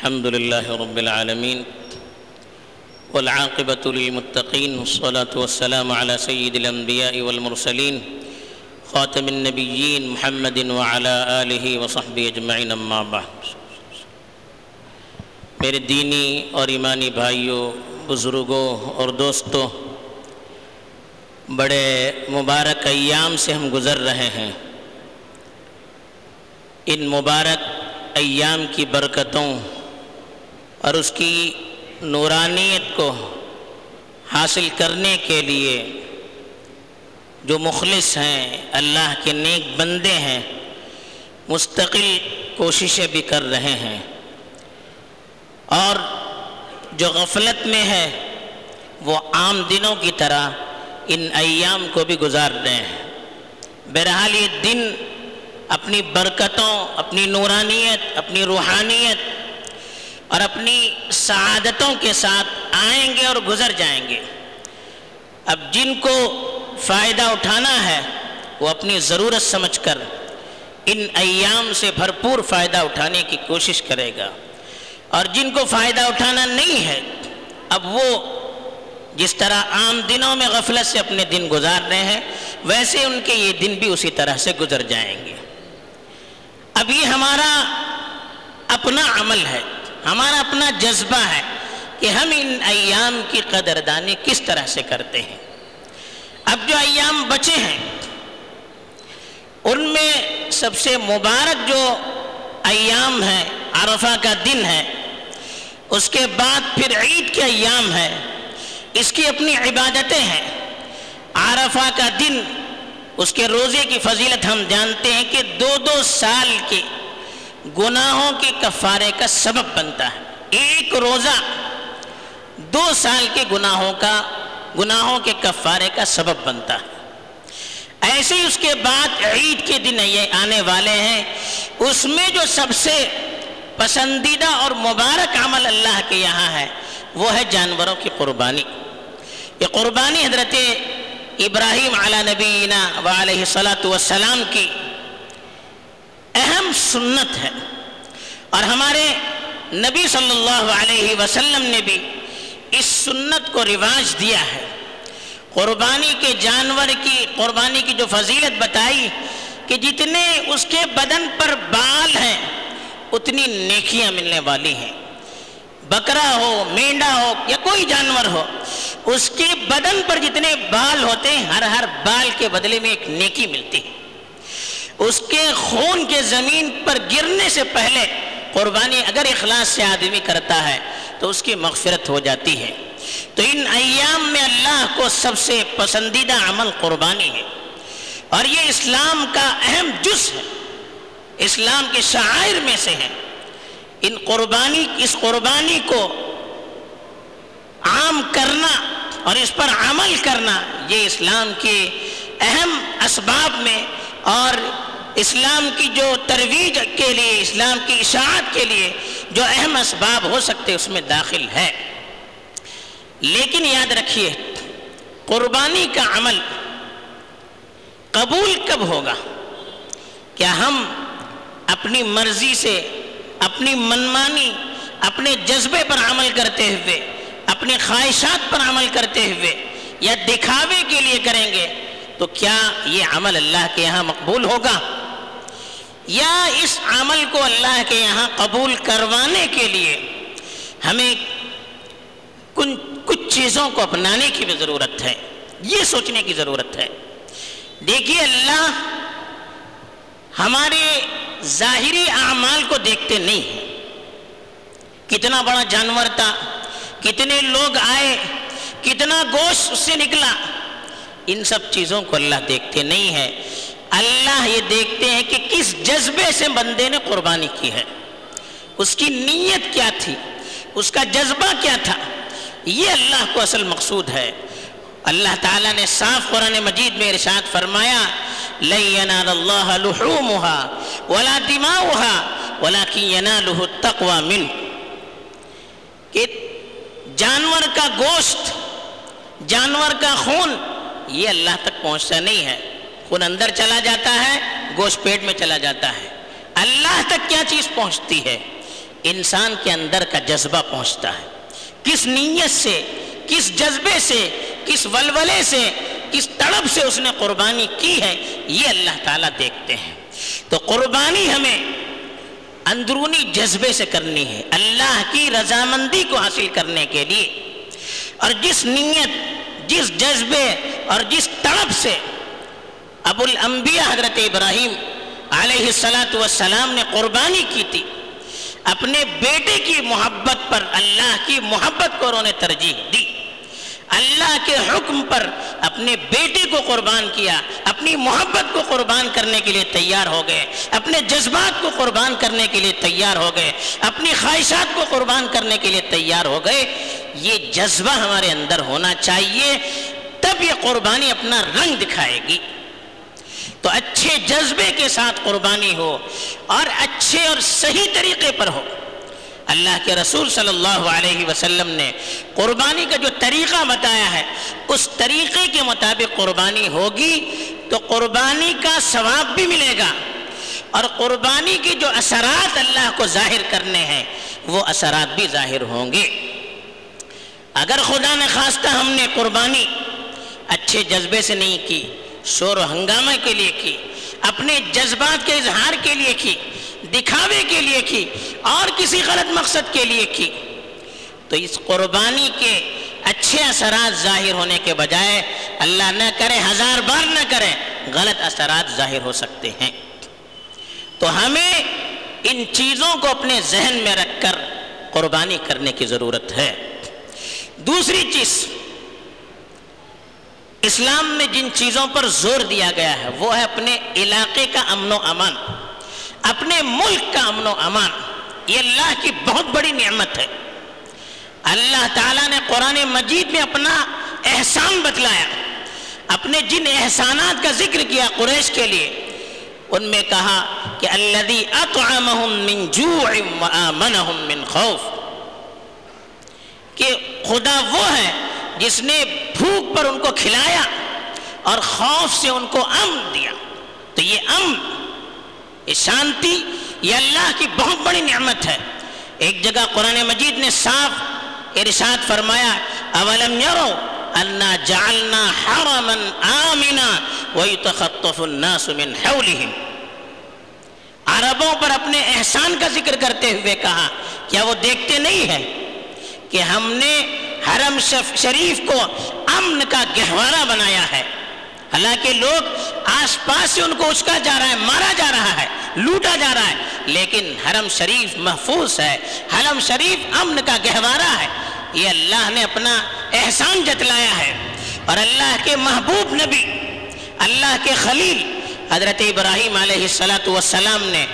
الحمد لله رب العالمين والعاقبة للمتقين والصلاة والسلام على سيد الأنبياء والمرسلين خاتم النبيين محمد وعلى آله وصحبه أجمعين أما بعد. میرے دینی اور ایمانی بھائیوں بزرگوں اور دوستوں بڑے مبارک ایام سے ہم گزر رہے ہیں۔ ان مبارک ایام کی برکتوں اور اس کی نورانیت کو حاصل کرنے کے لیے جو مخلص ہیں، اللہ کے نیک بندے ہیں، مستقل کوششیں بھی کر رہے ہیں۔ اور جو غفلت میں ہے، وہ عام دنوں کی طرح ان ایام کو بھی گزار رہے ہیں۔ بہرحال یہ دن اپنی برکتوں، اپنی نورانیت، اپنی روحانیت اور اپنی سعادتوں کے ساتھ آئیں گے اور گزر جائیں گے۔ اب جن کو فائدہ اٹھانا ہے، وہ اپنی ضرورت سمجھ کر ان ایام سے بھرپور فائدہ اٹھانے کی کوشش کرے گا۔ اور جن کو فائدہ اٹھانا نہیں ہے، اب وہ جس طرح عام دنوں میں غفلت سے اپنے دن گزار رہے ہیں، ویسے ان کے یہ دن بھی اسی طرح سے گزر جائیں گے۔ اب یہ ہمارا اپنا عمل ہے۔ ہمارا اپنا جذبہ ہے کہ ہم ان ایام کی قدردانی کس طرح سے کرتے ہیں۔ اب جو ایام بچے ہیں، ان میں سب سے مبارک جو ایام ہے، عرفہ کا دن ہے، اس کے بعد پھر عید کے ایام ہے، اس کی اپنی عبادتیں ہیں۔ عرفہ کا دن، اس کے روزے کی فضیلت ہم جانتے ہیں کہ دو دو سال کے گناہوں کے کفارے کا سبب بنتا ہے۔ ایک روزہ دو سال کے گناہوں کا، گناہوں کے کفارے کا سبب بنتا ہے۔ ایسے ہی اس کے بعد عید کے دن یہ آنے والے ہیں۔ اس میں جو سب سے پسندیدہ اور مبارک عمل اللہ کے یہاں ہے، وہ ہے جانوروں کی قربانی۔ یہ قربانی حضرت ابراہیم علی نبینا و علیہ صلاۃ والسلام کی اہم سنت ہے۔ اور ہمارے نبی صلی اللہ علیہ وسلم نے بھی اس سنت کو رواج دیا ہے۔ قربانی کے جانور کی، قربانی کی جو فضیلت بتائی کہ جتنے اس کے بدن پر بال ہیں، اتنی نیکیاں ملنے والی ہیں۔ بکرا ہو، مینڈا ہو، یا کوئی جانور ہو، اس کے بدن پر جتنے بال ہوتے ہیں، ہر ہر بال کے بدلے میں ایک نیکی ملتی ہے۔ اس کے خون کے زمین پر گرنے سے پہلے قربانی اگر اخلاص سے آدمی کرتا ہے تو اس کی مغفرت ہو جاتی ہے۔ تو ان ایام میں اللہ کو سب سے پسندیدہ عمل قربانی ہے۔ اور یہ اسلام کا اہم جز ہے۔ اسلام کے شاعر میں سے ہے۔ ان قربانی، اس قربانی کو عام کرنا اور اس پر عمل کرنا یہ اسلام کے اہم اسباب میں اور اسلام کی جو ترویج کے لیے، اسلام کی اشاعت کے لیے جو اہم اسباب ہو سکتے اس میں داخل ہے۔ لیکن یاد رکھیے، قربانی کا عمل قبول کب ہوگا؟ کیا ہم اپنی مرضی سے، اپنی منمانی، اپنے جذبے پر عمل کرتے ہوئے، اپنی خواہشات پر عمل کرتے ہوئے یا دکھاوے کے لیے کریں گے؟ تو کیا یہ عمل اللہ کے یہاں مقبول ہوگا؟ یا اس عمل کو اللہ کے یہاں قبول کروانے کے لیے ہمیں کچھ چیزوں کو اپنانے کی بھی ضرورت ہے، یہ سوچنے کی ضرورت ہے۔ دیکھیے اللہ ہمارے ظاہری اعمال کو دیکھتے نہیں ہیں۔ کتنا بڑا جانور تھا، کتنے لوگ آئے، کتنا گوشت اس سے نکلا۔ ان سب چیزوں کو اللہ دیکھتے نہیں ہے۔ اللہ یہ دیکھتے ہیں کہ کس جذبے سے بندے نے قربانی کی ہے۔ اس کی نیت کیا تھی؟ اس کا جذبہ کیا تھا؟ یہ اللہ کو اصل مقصود ہے۔ اللہ تعالیٰ نے صاف قرآن مجید میں ارشاد فرمایا اللَّهَ لُحُومُهَا وَلَا دِمَاؤُهَا وَلَكِنْ يَنَالُهُ التَّقْوَى مِنْ کہ جانور کا گوشت، جانور کا خون یہ اللہ تک پہنچتا نہیں ہے۔ خون اندر چلا جاتا ہے، گوشت پیٹ میں چلا جاتا ہے۔ اللہ تک کیا چیز پہنچتی ہے؟ انسان کے اندر کا جذبہ پہنچتا ہے۔ کس نیت سے، کس جذبے سے، کس ولولے سے، کس تڑپ سے اس نے قربانی کی ہے، یہ اللہ تعالیٰ دیکھتے ہیں۔ تو قربانی ہمیں اندرونی جذبے سے کرنی ہے۔ اللہ کی رضامندی کو حاصل کرنے کے لیے۔ اور جس نیت جس جذبے اور جس تڑپ سے ابو الانبیاء حضرت ابراہیم علیہ السلاۃ والسلام نے قربانی کی تھی، اپنے بیٹے کی محبت پر، اللہ کی محبت کو انہوں نے ترجیح دی۔ اللہ کے حکم پر اپنے بیٹے کو قربان کیا، اپنی محبت کو قربان کرنے کے لیے تیار ہو گئے، اپنے جذبات کو قربان کرنے کے لیے تیار ہو گئے، اپنی خواہشات کو قربان کرنے کے لیے تیار ہو گئے۔ یہ جذبہ ہمارے اندر ہونا چاہیے، تب یہ قربانی اپنا رنگ دکھائے گی۔ تو اچھے جذبے کے ساتھ قربانی ہو اور اچھے اور صحیح طریقے پر ہو۔ اللہ کے رسول صلی اللہ علیہ وسلم نے قربانی کا جو طریقہ بتایا ہے، اس طریقے کے مطابق قربانی ہوگی، تو قربانی کا ثواب بھی ملے گا۔ اور قربانی کی جو اثرات اللہ کو ظاہر کرنے ہیں، وہ اثرات بھی ظاہر ہوں گے۔ اگر خدا نے خواستہ ہم نے قربانی اچھے جذبے سے نہیں کی، شور و ہنگامہ کے لیے کی، اپنے جذبات کے اظہار کے لیے کی، دکھاوے کے لیے کی، اور کسی غلط مقصد کے لیے کی، تو اس قربانی کے اچھے اثرات ظاہر ہونے کے بجائے اللہ نہ کرے، ہزار بار نہ کرے، غلط اثرات ظاہر ہو سکتے ہیں۔ تو ہمیں ان چیزوں کو اپنے ذہن میں رکھ کر قربانی کرنے کی ضرورت ہے۔ دوسری چیز، اسلام میں جن چیزوں پر زور دیا گیا ہے، وہ ہے اپنے علاقے کا امن و امان، اپنے ملک کا امن و امان۔ یہ اللہ کی بہت بڑی نعمت ہے۔ اللہ تعالیٰ نے قرآن مجید میں اپنا احسان بتلایا، اپنے جن احسانات کا ذکر کیا قریش کے لیے، ان میں کہا کہ الذي اطعمهم من جوع وآمنهم من خوف، کہ خدا وہ ہے جس نے بھوک پر ان کو کھلایا اور خوف سے ان کو امن دیا۔ تو یہ امن، یہ شانتی، یہ اللہ کی بہت بڑی نعمت ہے۔ ایک جگہ قرآن مجید نے صاف ارشاد فرمایا، اولم یرو انا جعلنا حرما آمنا ویتخطف الناس من حولهم۔ عربوں پر اپنے احسان کا ذکر کرتے ہوئے کہا، کیا وہ دیکھتے نہیں ہیں؟ کہ ہم نے حرم شریف کو امن کا گہوارہ بنایا ہے۔ حالانکہ لوگ آس پاس سے ان کو اچکا جا رہا ہے، مارا جا رہا ہے، لوٹا جا رہا ہے۔ لیکن حرم شریف محفوظ ہے، حرم شریف امن کا گہوارہ ہے۔ یہ اللہ نے اپنا احسان جتلایا ہے۔ اور اللہ کے محبوب نبی، اللہ کے خلیل حضرت ابراہیم علیہ السلاۃ والسلام نے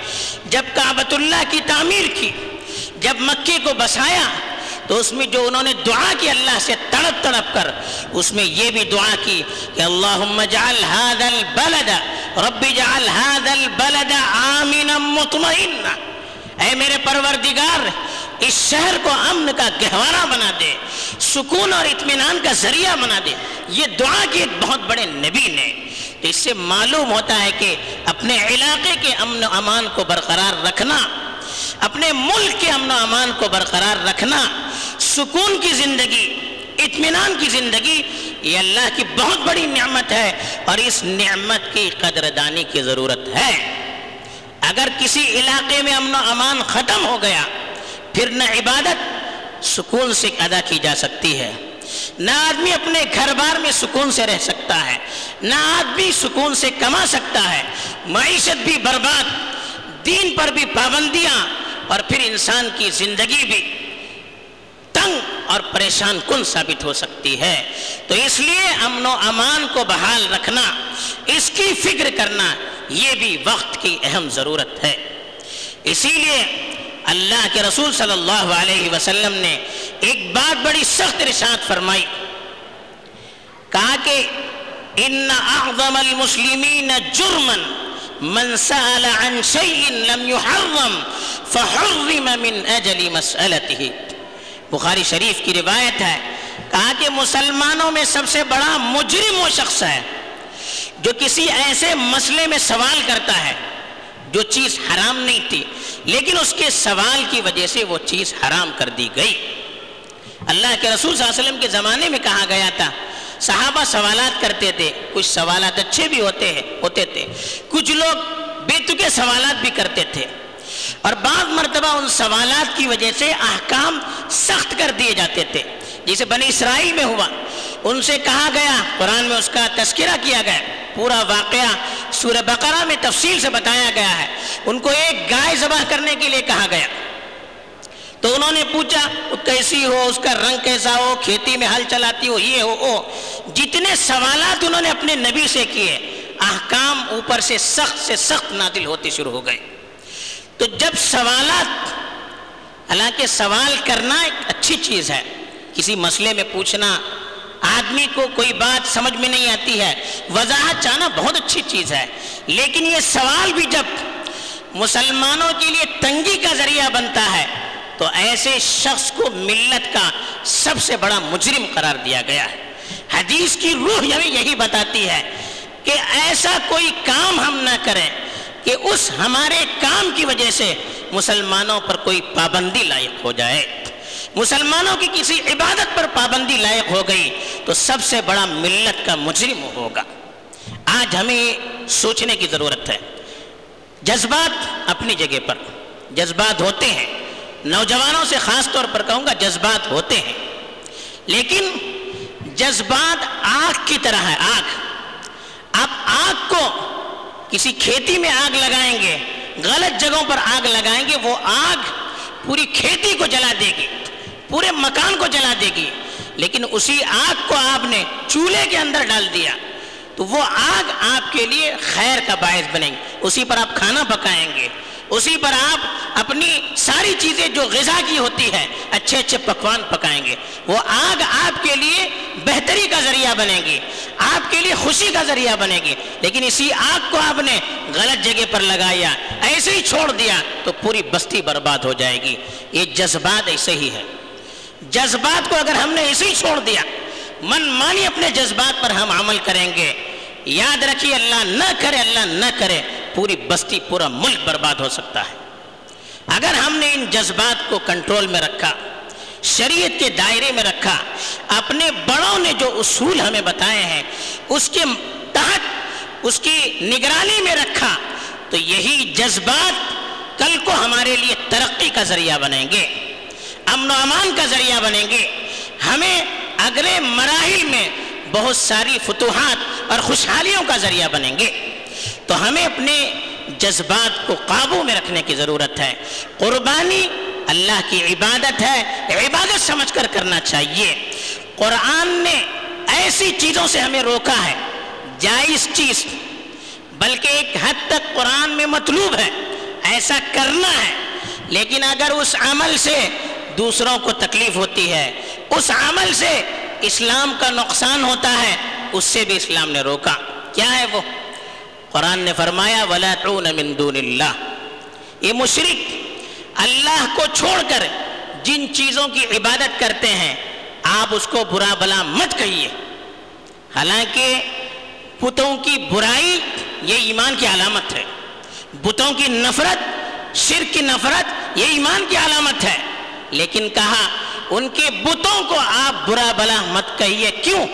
جب کعبۃ اللہ کی تعمیر کی، جب مکے کو بسایا تو اس میں جو انہوں نے دعا کی اللہ سے تڑپ تڑپ کر، اس میں یہ بھی دعا کی کہ اللہم جعل هذا البلد رب جعل هذا البلد آمنا مطمئنا۔ اے میرے پروردگار، اس شہر کو امن کا گہوارہ بنا دے، سکون اور اطمینان کا ذریعہ بنا دے۔ یہ دعا کی ایک بہت بڑے نبی نے۔ اس سے معلوم ہوتا ہے کہ اپنے علاقے کے امن و امان کو برقرار رکھنا اپنے ملک کے امن و امان کو برقرار رکھنا، سکون کی زندگی، اطمینان کی زندگی، یہ اللہ کی بہت بڑی نعمت ہے اور اس نعمت کی قدردانی کی ضرورت ہے۔ اگر کسی علاقے میں امن و امان ختم ہو گیا، پھر نہ عبادت، سکون سے ادا کی جا سکتی ہے۔ نہ آدمی اپنے گھر بار میں سکون سے رہ سکتا ہے، نہ آدمی سکون سے کما سکتا ہے۔ معیشت بھی برباد، دین پر بھی پابندیاں اور پھر انسان کی زندگی بھی تنگ اور پریشان کن ثابت ہو سکتی ہے۔ تو اس لیے امن و امان کو بحال رکھنا، اس کی فکر کرنا، یہ بھی وقت کی اہم ضرورت ہے۔ اسی لیے اللہ کے رسول صلی اللہ علیہ وسلم نے ایک بات بڑی سخت رشاد فرمائی۔ کہا کہ ان اعظم المسلمین جرمن من سأل عن شيء لم يحرم فحرم من اجل مسألته۔ بخاری شریف کی روایت ہے، کہا کہ مسلمانوں میں سب سے بڑا مجرم وہ شخص ہے جو کسی ایسے مسئلے میں سوال کرتا ہے جو چیز حرام نہیں تھی، لیکن اس کے سوال کی وجہ سے وہ چیز حرام کر دی گئی۔ اللہ کے رسول صلی اللہ علیہ وسلم کے زمانے میں کہا گیا تھا، صحابہ سوالات کرتے تھے، کچھ سوالات اچھے بھی ہوتے ہیں، ہوتے تھے۔ کچھ لوگ بے تکے سوالات بھی کرتے تھے۔ اور بعض مرتبہ ان سوالات کی وجہ سے احکام سخت کر دیے جاتے تھے۔ جسے بنی اسرائیل میں ہوا، ان سے کہا گیا، قرآن میں اس کا تذکرہ کیا گیا، پورا واقعہ سورہ بقرہ میں تفصیل سے بتایا گیا ہے۔ ان کو ایک گائے ذبح کرنے کے لیے کہا گیا۔ تو انہوں نے پوچھا کیسی ہو؟ اس کا رنگ کیسا ہو؟ کھیتی میں ہل چلاتی ہو، یہ ہو او جتنے سوالات انہوں نے اپنے نبی سے کیے، احکام اوپر سے سخت سے سخت نادل ہوتی شروع ہو گئے۔ تو جب سوالات، حالانکہ سوال کرنا ایک اچھی چیز ہے، کسی مسئلے میں پوچھنا، آدمی کو کوئی بات سمجھ میں نہیں آتی ہے، وضاحت چاہنا بہت اچھی چیز ہے۔ لیکن یہ سوال بھی جب مسلمانوں کے لیے تنگی کا ذریعہ بنتا ہے، تو ایسے شخص کو ملت کا سب سے بڑا مجرم قرار دیا گیا ہے۔ حدیث کی روح ہمیں یہی بتاتی ہے کہ ایسا کوئی کام ہم نہ کریں۔ کہ اس ہمارے کام کی وجہ سے مسلمانوں پر کوئی پابندی لائق ہو جائے۔ مسلمانوں کی کسی عبادت پر پابندی لائق ہو گئی تو سب سے بڑا ملت کا مجرم ہوگا۔ آج ہمیں سوچنے کی ضرورت ہے۔ جذبات اپنی جگہ پر، جذبات ہوتے ہیں۔ نوجوانوں سے خاص طور پر کہوں گا جذبات ہوتے ہیں۔ لیکن جذبات آگ کی طرح ہے، آگ۔ آپ آگ کو کسی کھیتی میں آگ لگائیں گے، غلط جگہوں پر آگ لگائیں گے، وہ آگ پوری کھیتی کو جلا دے گی، پورے مکان کو جلا دے گی۔ لیکن اسی آگ کو آپ نے چولہے کے اندر ڈال دیا، تو وہ آگ آپ کے لیے خیر کا باعث بنے گی۔ اسی پر آپ کھانا پکائیں گے۔ اسی پر آپ اپنی ساری چیزیں جو غذا کی ہوتی ہے اچھے اچھے پکوان پکائیں گے۔ وہ آگ آپ کے لیے بہتری کا ذریعہ بنے گی۔ آپ کے لیے خوشی کا ذریعہ بنے گی۔ لیکن اسی آگ کو آپ نے غلط جگہ پر لگایا، ایسے ہی چھوڑ دیا تو پوری بستی برباد ہو جائے گی۔ یہ جذبات ایسے ہی ہے جذبات کو اگر ہم نے ایسے ہی چھوڑ دیا، من مانی اپنے جذبات پر ہم عمل کریں گے۔ یاد رکھیے، اللہ نہ کرے، اللہ نہ کرے۔ پوری بستی، پورا ملک برباد ہو سکتا ہے۔ اگر ہم نے ان جذبات کو کنٹرول میں رکھا، شریعت کے دائرے میں رکھا، اپنے بڑوں نے جو اصول ہمیں بتائے ہیں، اس کے تحت، اس کی نگرانی میں رکھا، تو یہی جذبات کل کو ہمارے لیے ترقی کا ذریعہ بنیں گے، امن و امان کا ذریعہ بنیں گے۔ ہمیں اگلے مراحل میں بہت ساری فتوحات اور خوشحالیوں کا ذریعہ بنیں گے۔ تو ہمیں اپنے جذبات کو قابو میں رکھنے کی ضرورت ہے۔ قربانی اللہ کی عبادت ہے۔ عبادت سمجھ کر کرنا چاہیے۔ قرآن نے ایسی چیزوں سے ہمیں روکا ہے۔ جائز چیز۔ بلکہ ایک حد تک قرآن میں مطلوب ہے۔ ایسا کرنا ہے۔ لیکن اگر اس عمل سے دوسروں کو تکلیف ہوتی ہے، اس عمل سے اسلام کا نقصان ہوتا ہے، اس سے بھی اسلام نے روکا۔ کیا ہے وہ؟ قرآن نے فرمایا من دون اللہ یہ مشرق اللہ کو چھوڑ کر جن چیزوں کی عبادت کرتے ہیں، آپ اس کو برا بلا مت کہیے۔ حالانکہ بتوں کی برائی یہ ایمان کی علامت ہے۔ بتوں کی نفرت، شرک کی نفرت یہ ایمان کی علامت ہے۔ لیکن کہا، ان کے بتوں کو آپ برا بلا مت کہیے۔ کیوں؟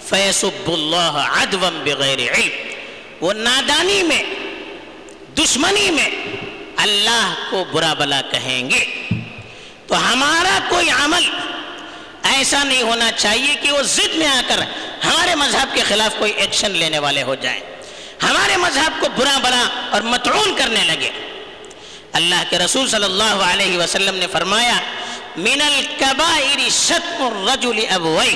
فیصب اللہ عدوم بغیر علم۔ وہ نادانی میں، دشمنی میں اللہ کو برا بلا کہیں گے۔ تو ہمارا کوئی عمل ایسا نہیں ہونا چاہیے کہ وہ ضد میں آ کر ہمارے مذہب کے خلاف کوئی ایکشن لینے والے ہو جائیں۔ ہمارے مذہب کو برا بلا اور متعون کرنے لگے۔ اللہ کے رسول صلی اللہ علیہ وسلم نے فرمایا، من الکبائر شتم الرجل ابوئی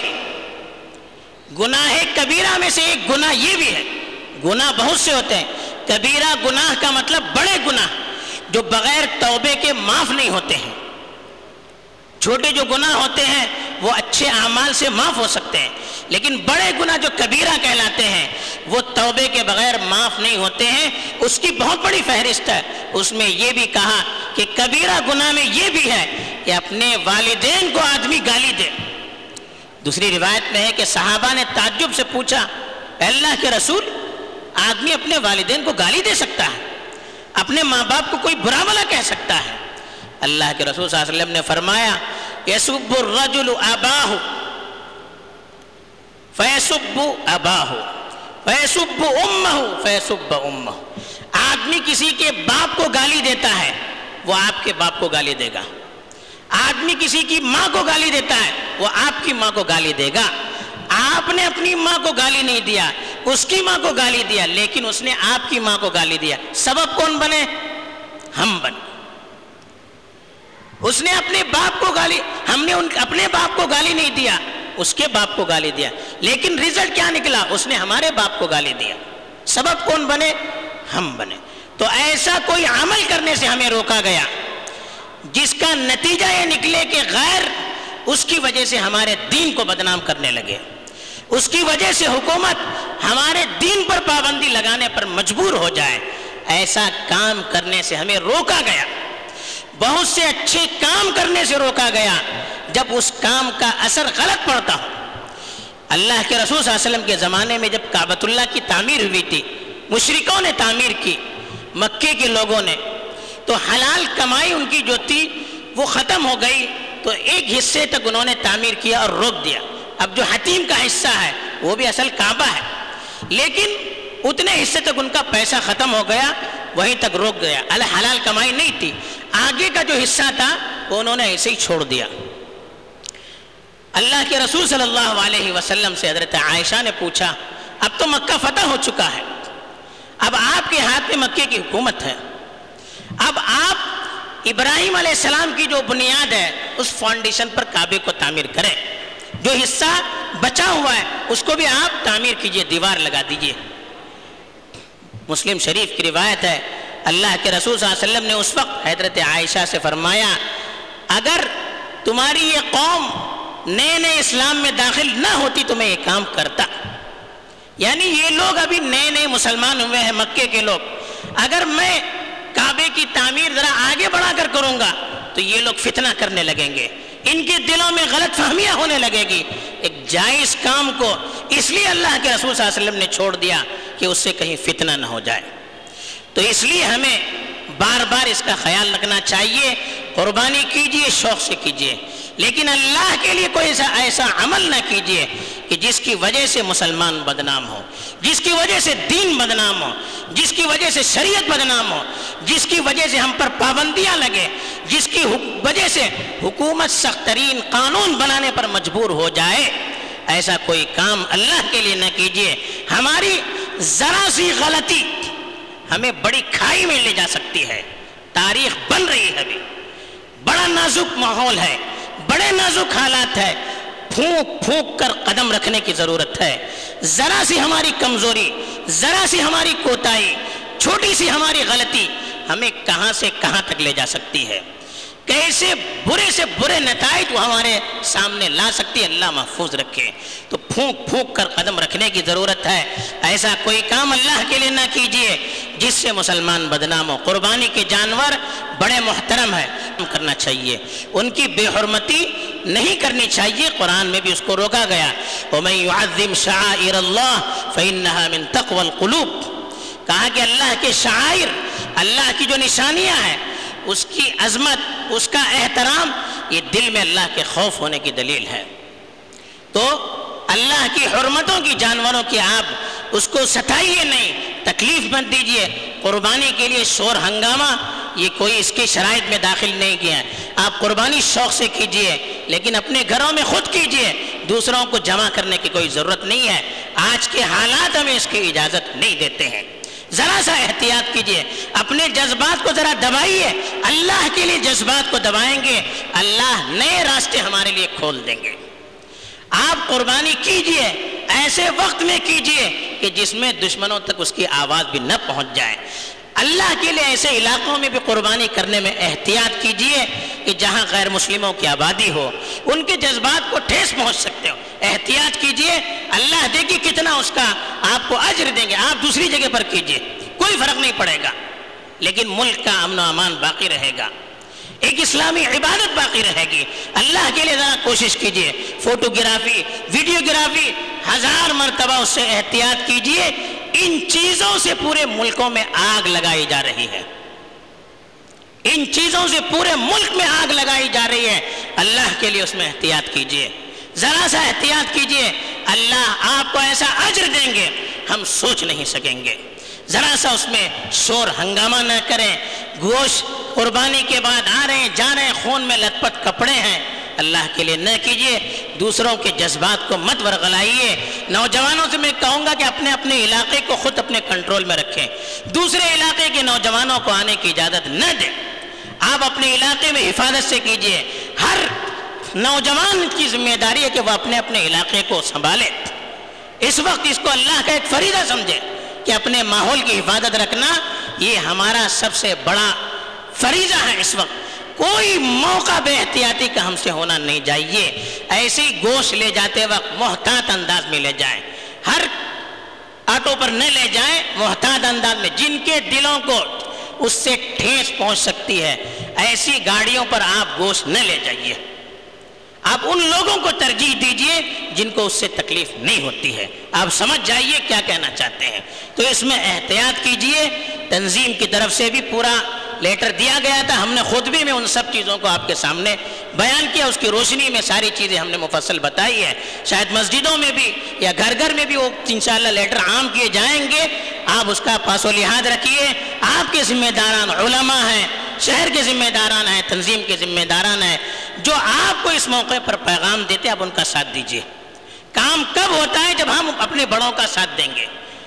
گناہ کبیرہ میں سے ایک گناہ یہ بھی ہے گناہ بہت سے ہوتے ہیں۔ کبیرہ گناہ کا مطلب بڑے گناہ، جو بغیر توبے کے معاف نہیں ہوتے ہیں۔ چھوٹے جو گناہ ہوتے ہیں، وہ اچھے اعمال سے معاف ہو سکتے ہیں۔ لیکن بڑے گناہ جو کبیرہ کہلاتے ہیں، وہ توبے کے بغیر معاف نہیں ہوتے ہیں۔ اس کی بہت بڑی فہرست ہے۔ اس میں یہ بھی کہا کہ کبیرہ گناہ میں یہ بھی ہے کہ اپنے والدین کو آدمی گالی دے۔ دوسری روایت میں ہے کہ صحابہ نے تعجب سے پوچھا اللہ کے رسول آدمی اپنے والدین کو گالی دے سکتا ہے، اپنے ماں باپ کو کوئی برا بلا کہہ سکتا ہے۔ اللہ کے رسول صلی اللہ علیہ وسلم نے فرمایا، یسب الرجل اباہ فیسب اباہ فیسب امہ فیسب امہ آدمی کسی کے باپ کو گالی دیتا ہے، وہ آپ کے باپ کو گالی دے گا۔ آدمی کسی کی ماں کو گالی دیتا ہے، وہ آپ کی ماں کو گالی دے گا۔ آپ نے اپنی ماں کو گالی نہیں دیا۔ اس کی ماں کو گالی دیا، لیکن اس نے آپ کی ماں کو گالی دیا۔ سبب کون بنے؟ ہم بنے۔ اس نے اپنے باپ کو گالی، ہم نے اپنے باپ کو گالی نہیں دیا، اس کے باپ کو گالی دیا۔ لیکن ریزلٹ کیا نکلا؟ اس نے ہمارے باپ کو گالی دیا۔ سبب کون بنے؟ ہم بنے۔ تو ایسا کوئی عمل کرنے سے ہمیں روکا گیا، جس کا نتیجہ یہ نکلے کہ غیر، اس کی وجہ سے ہمارے دین کو بدنام کرنے لگے۔ اس کی وجہ سے حکومت ہمارے دین پر پابندی لگانے پر مجبور ہو جائے۔ ایسا کام کرنے سے ہمیں روکا گیا۔ بہت سے اچھے کام کرنے سے روکا گیا جب اس کام کا اثر غلط پڑتا ہو۔ اللہ کے رسول صلی اللہ علیہ وسلم کے زمانے میں جب کعبۃ اللہ کی تعمیر ہوئی تھی، مشرکوں نے تعمیر کی، مکے کے لوگوں نے، تو حلال کمائی ان کی جو تھی وہ ختم ہو گئی، تو ایک حصے تک انہوں نے تعمیر کیا اور روک دیا۔ اب جو حتیم کا حصہ ہے، وہ بھی اصل کعبہ ہے۔ لیکن اتنے حصے تک ان کا پیسہ ختم ہو گیا، وہیں تک روک گیا۔ حلال کمائی نہیں تھی۔ آگے کا جو حصہ تھا، وہ انہوں نے ایسے ہی چھوڑ دیا۔ اللہ کے رسول صلی اللہ علیہ وسلم سے حضرت عائشہ نے پوچھا، اب تو مکہ فتح ہو چکا ہے۔ اب آپ کے ہاتھ میں مکے کی حکومت ہے۔ اب آپ ابراہیم علیہ السلام کی جو بنیاد ہے، اس فاؤنڈیشن پر کعبے کو تعمیر کریں۔ جو حصہ بچا ہوا ہے، اس کو بھی آپ تعمیر کیجیے، دیوار لگا دیجیے۔ مسلم شریف کی روایت ہے، اللہ کے رسول صلی اللہ علیہ وسلم نے اس وقت حضرت عائشہ سے فرمایا، اگر تمہاری یہ قوم نئے نئے اسلام میں داخل نہ ہوتی تو میں یہ کام کرتا۔ یعنی یہ لوگ ابھی نئے نئے مسلمان ہوئے ہیں، مکے کے لوگ۔ اگر میں کعبے کی تعمیر ذرا آگے بڑھا کر کروں گا، تو یہ لوگ فتنہ کرنے لگیں گے۔ ان کے دلوں میں غلط فہمیاں ہونے لگے گی۔ ایک جائز کام کو اس لیے اللہ کے رسول صلی اللہ علیہ وسلم نے چھوڑ دیا کہ اس سے کہیں فتنہ نہ ہو جائے۔ تو اس لیے ہمیں بار بار اس کا خیال رکھنا چاہیے۔ قربانی کیجیے، شوق سے کیجیے۔ لیکن اللہ کے لیے کوئی ایسا ایسا عمل نہ کیجیے کہ جس کی وجہ سے مسلمان بدنام ہو، جس کی وجہ سے دین بدنام ہو، جس کی وجہ سے شریعت بدنام ہو، جس کی وجہ سے ہم پر پابندیاں لگے، جس کی وجہ سے حکومت سخت ترین قانون بنانے پر مجبور ہو جائے، ایسا کوئی کام اللہ کے لیے نہ کیجیے۔ ہماری ذرا سی غلطی ہمیں بڑی کھائی میں لے جا سکتی ہے۔ تاریخ بن رہی ہے ابھی۔ بڑا نازک ماحول ہے۔ بڑے نازک حالات ہے پھونک پھونک کر قدم رکھنے کی ضرورت ہے۔ ذرا سی ہماری کمزوری، ذرا سی ہماری کوتاہی، چھوٹی سی ہماری غلطی ہمیں کہاں سے کہاں تک لے جا سکتی ہے؟ کیسے برے سے برے نتائج وہ ہمارے سامنے لا سکتی ہے، اللہ محفوظ رکھے۔ تو پھونک پھونک کر قدم رکھنے کی ضرورت ہے۔ ایسا کوئی کام اللہ کے لیے نہ کیجیے، جس سے مسلمان بدنام ہو۔ قربانی کے جانور بڑے محترم ہے کرنا چاہیے۔ ان کی بے حرمتی نہیں کرنی چاہیے۔ قرآن میں بھی اس کو روکا گیا۔ وَمَن يُعَذِّمْ شَعَائِرَ اللَّهِ فَإِنَّهَا مِن تَقْوَ الْقُلُوبِ۔ کہا کہ اللہ کے شعائر، اللہ کی جو نشانیاں ہیں، اس کی عظمت اس کا احترام یہ دل میں اللہ کے خوف ہونے کی دلیل ہے۔ تو اللہ کی حرمتوں کی جانوروں کی آپ اس کو ستائیے نہیں، تکلیف مت دیجیے۔ قربانی کے لیے شور ہنگامہ، یہ کوئی اس کی شرائط میں داخل نہیں کیا۔ ہے آپ قربانی شوق سے کیجیے، لیکن اپنے گھروں میں خود کیجیے۔ دوسروں کو جمع کرنے کی کوئی ضرورت نہیں ہے۔ آج کے حالات ہمیں اس کی اجازت نہیں دیتے ہیں۔ ذرا سا احتیاط کیجیے۔ اپنے جذبات کو ذرا دبائیے۔ اللہ کے لیے جذبات کو دبائیں گے۔ اللہ نئے راستے ہمارے لیے کھول دیں گے۔ آپ قربانی کیجیے۔ ایسے وقت میں کیجیے کہ جس میں دشمنوں تک اس کی آواز بھی نہ پہنچ جائے۔ اللہ کے لیے ایسے علاقوں میں بھی قربانی کرنے میں احتیاط کیجیے کہ جہاں غیر مسلموں کی آبادی ہو۔ ان کے جذبات کو ٹھیس پہنچ سکتے ہو۔ احتیاط کیجیے، اللہ دے گی کتنا اس کا آپ کو اجر دیں گے۔ آپ دوسری جگہ پر کیجیے، کوئی فرق نہیں پڑے گا۔ لیکن ملک کا امن و امان باقی رہے گا۔ ایک اسلامی عبادت باقی رہے گی۔ اللہ کے لیے ذرا کوشش کیجیے۔ فوٹوگرافی، ویڈیوگرافی، ہزار مرتبہ اس سے احتیاط کیجیے۔ ان چیزوں سے پورے ملکوں میں آگ لگائی جا رہی ہے۔ ان چیزوں سے پورے ملک میں آگ لگائی جا رہی ہے۔ اللہ کے لیے اس میں احتیاط کیجیے۔ ذرا سا احتیاط کیجیے۔ اللہ آپ کو ایسا اجر دیں گے، ہم سوچ نہیں سکیں گے۔ ذرا سا اس میں شور ہنگامہ نہ کریں۔ گوشت قربانی کے بعد آ رہے ہیں، جا رہے ہیں، خون میں لت پت کپڑے ہیں۔ اللہ کے لیے نہ کیجیے۔ دوسروں کے جذبات کو مت ورغلائیے۔ نوجوانوں سے میں کہوں گا کہ اپنے اپنے علاقے کو خود اپنے کنٹرول میں رکھیں۔ دوسرے علاقے کے نوجوانوں کو آنے کی اجازت نہ دیں۔ آپ اپنے علاقے میں حفاظت سے کیجیے۔ ہر نوجوان کی ذمہ داری ہے کہ وہ اپنے اپنے علاقے کو سنبھالے۔ اس وقت اس کو اللہ کا ایک فریضہ سمجھے کہ اپنے ماحول کی حفاظت رکھنا یہ ہمارا سب سے بڑا فریضہ ہے۔ اس وقت کوئی موقع بے احتیاطی کا ہم سے ہونا نہیں چاہیے۔ ایسی گوشت لے جاتے وقت محتاط انداز میں لے جائیں۔ ہر آٹو پر نہ لے جائیں، محتاط انداز میں۔ جن کے دلوں کو اس سے ٹھیس پہنچ سکتی ہے۔ ایسی گاڑیوں پر آپ گوشت نہ لے جائیے۔ آپ ان لوگوں کو ترجیح دیجیے جن کو اس سے تکلیف نہیں ہوتی ہے۔ آپ سمجھ جائیے کیا کہنا چاہتے ہیں۔ تو اس میں احتیاط کیجیے۔ تنظیم کی طرف سے بھی پورا لیٹر دیا گیا تھا، ہم نے خود بھی میں ان سب چیزوں کو آپ کے سامنے بیان کیا، اس کی روشنی میں ساری چیزیں ہم نے مفصل بتائی ہے شاید مسجدوں میں بھی یا گھر گھر میں بھی وہ انشاءاللہ لیٹر عام کیے جائیں گے۔ آپ اس کا پاس و لحاظ رکھیے۔ آپ کے ذمہ داران علماء ہیں، شہر کے ذمہ داران ہیں، تنظیم کے ذمہ داران ہیں۔ جو آپ کو اس موقع پر پیغام دیتے آپ ان کا ساتھ دیجیے۔ کام کب ہوتا ہے جب ہم اپنے بڑوں کا ساتھ دیں گے؟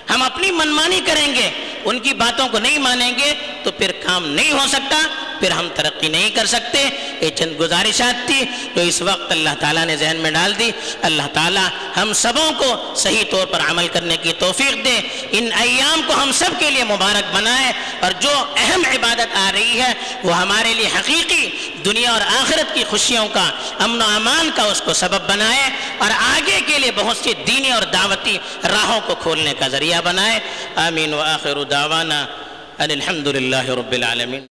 ہم اپنی منمانی کریں گے۔ ان کی باتوں کو نہیں مانیں گے تو پھر کام نہیں ہو سکتا، پھر ہم ترقی نہیں کر سکتے۔ یہ چند گزارشات تھی جو اس وقت اللہ تعالیٰ نے ذہن میں ڈال دی۔ اللہ تعالیٰ ہم سبوں کو صحیح طور پر عمل کرنے کی توفیق دے۔ ان ایام کو ہم سب کے لیے مبارک بنائے۔ اور جو اہم عبادت آ رہی ہے، وہ ہمارے لیے حقیقی دنیا اور آخرت کی خوشیوں کا، امن و امان کا اس کو سبب بنائے۔ اور آگے کے لیے بہت سی دینی اور دعوتی راہوں کو کھولنے کا ذریعہ بنائے۔ آمین۔ و آخر دعوانا ان الحمد للہ رب العالمین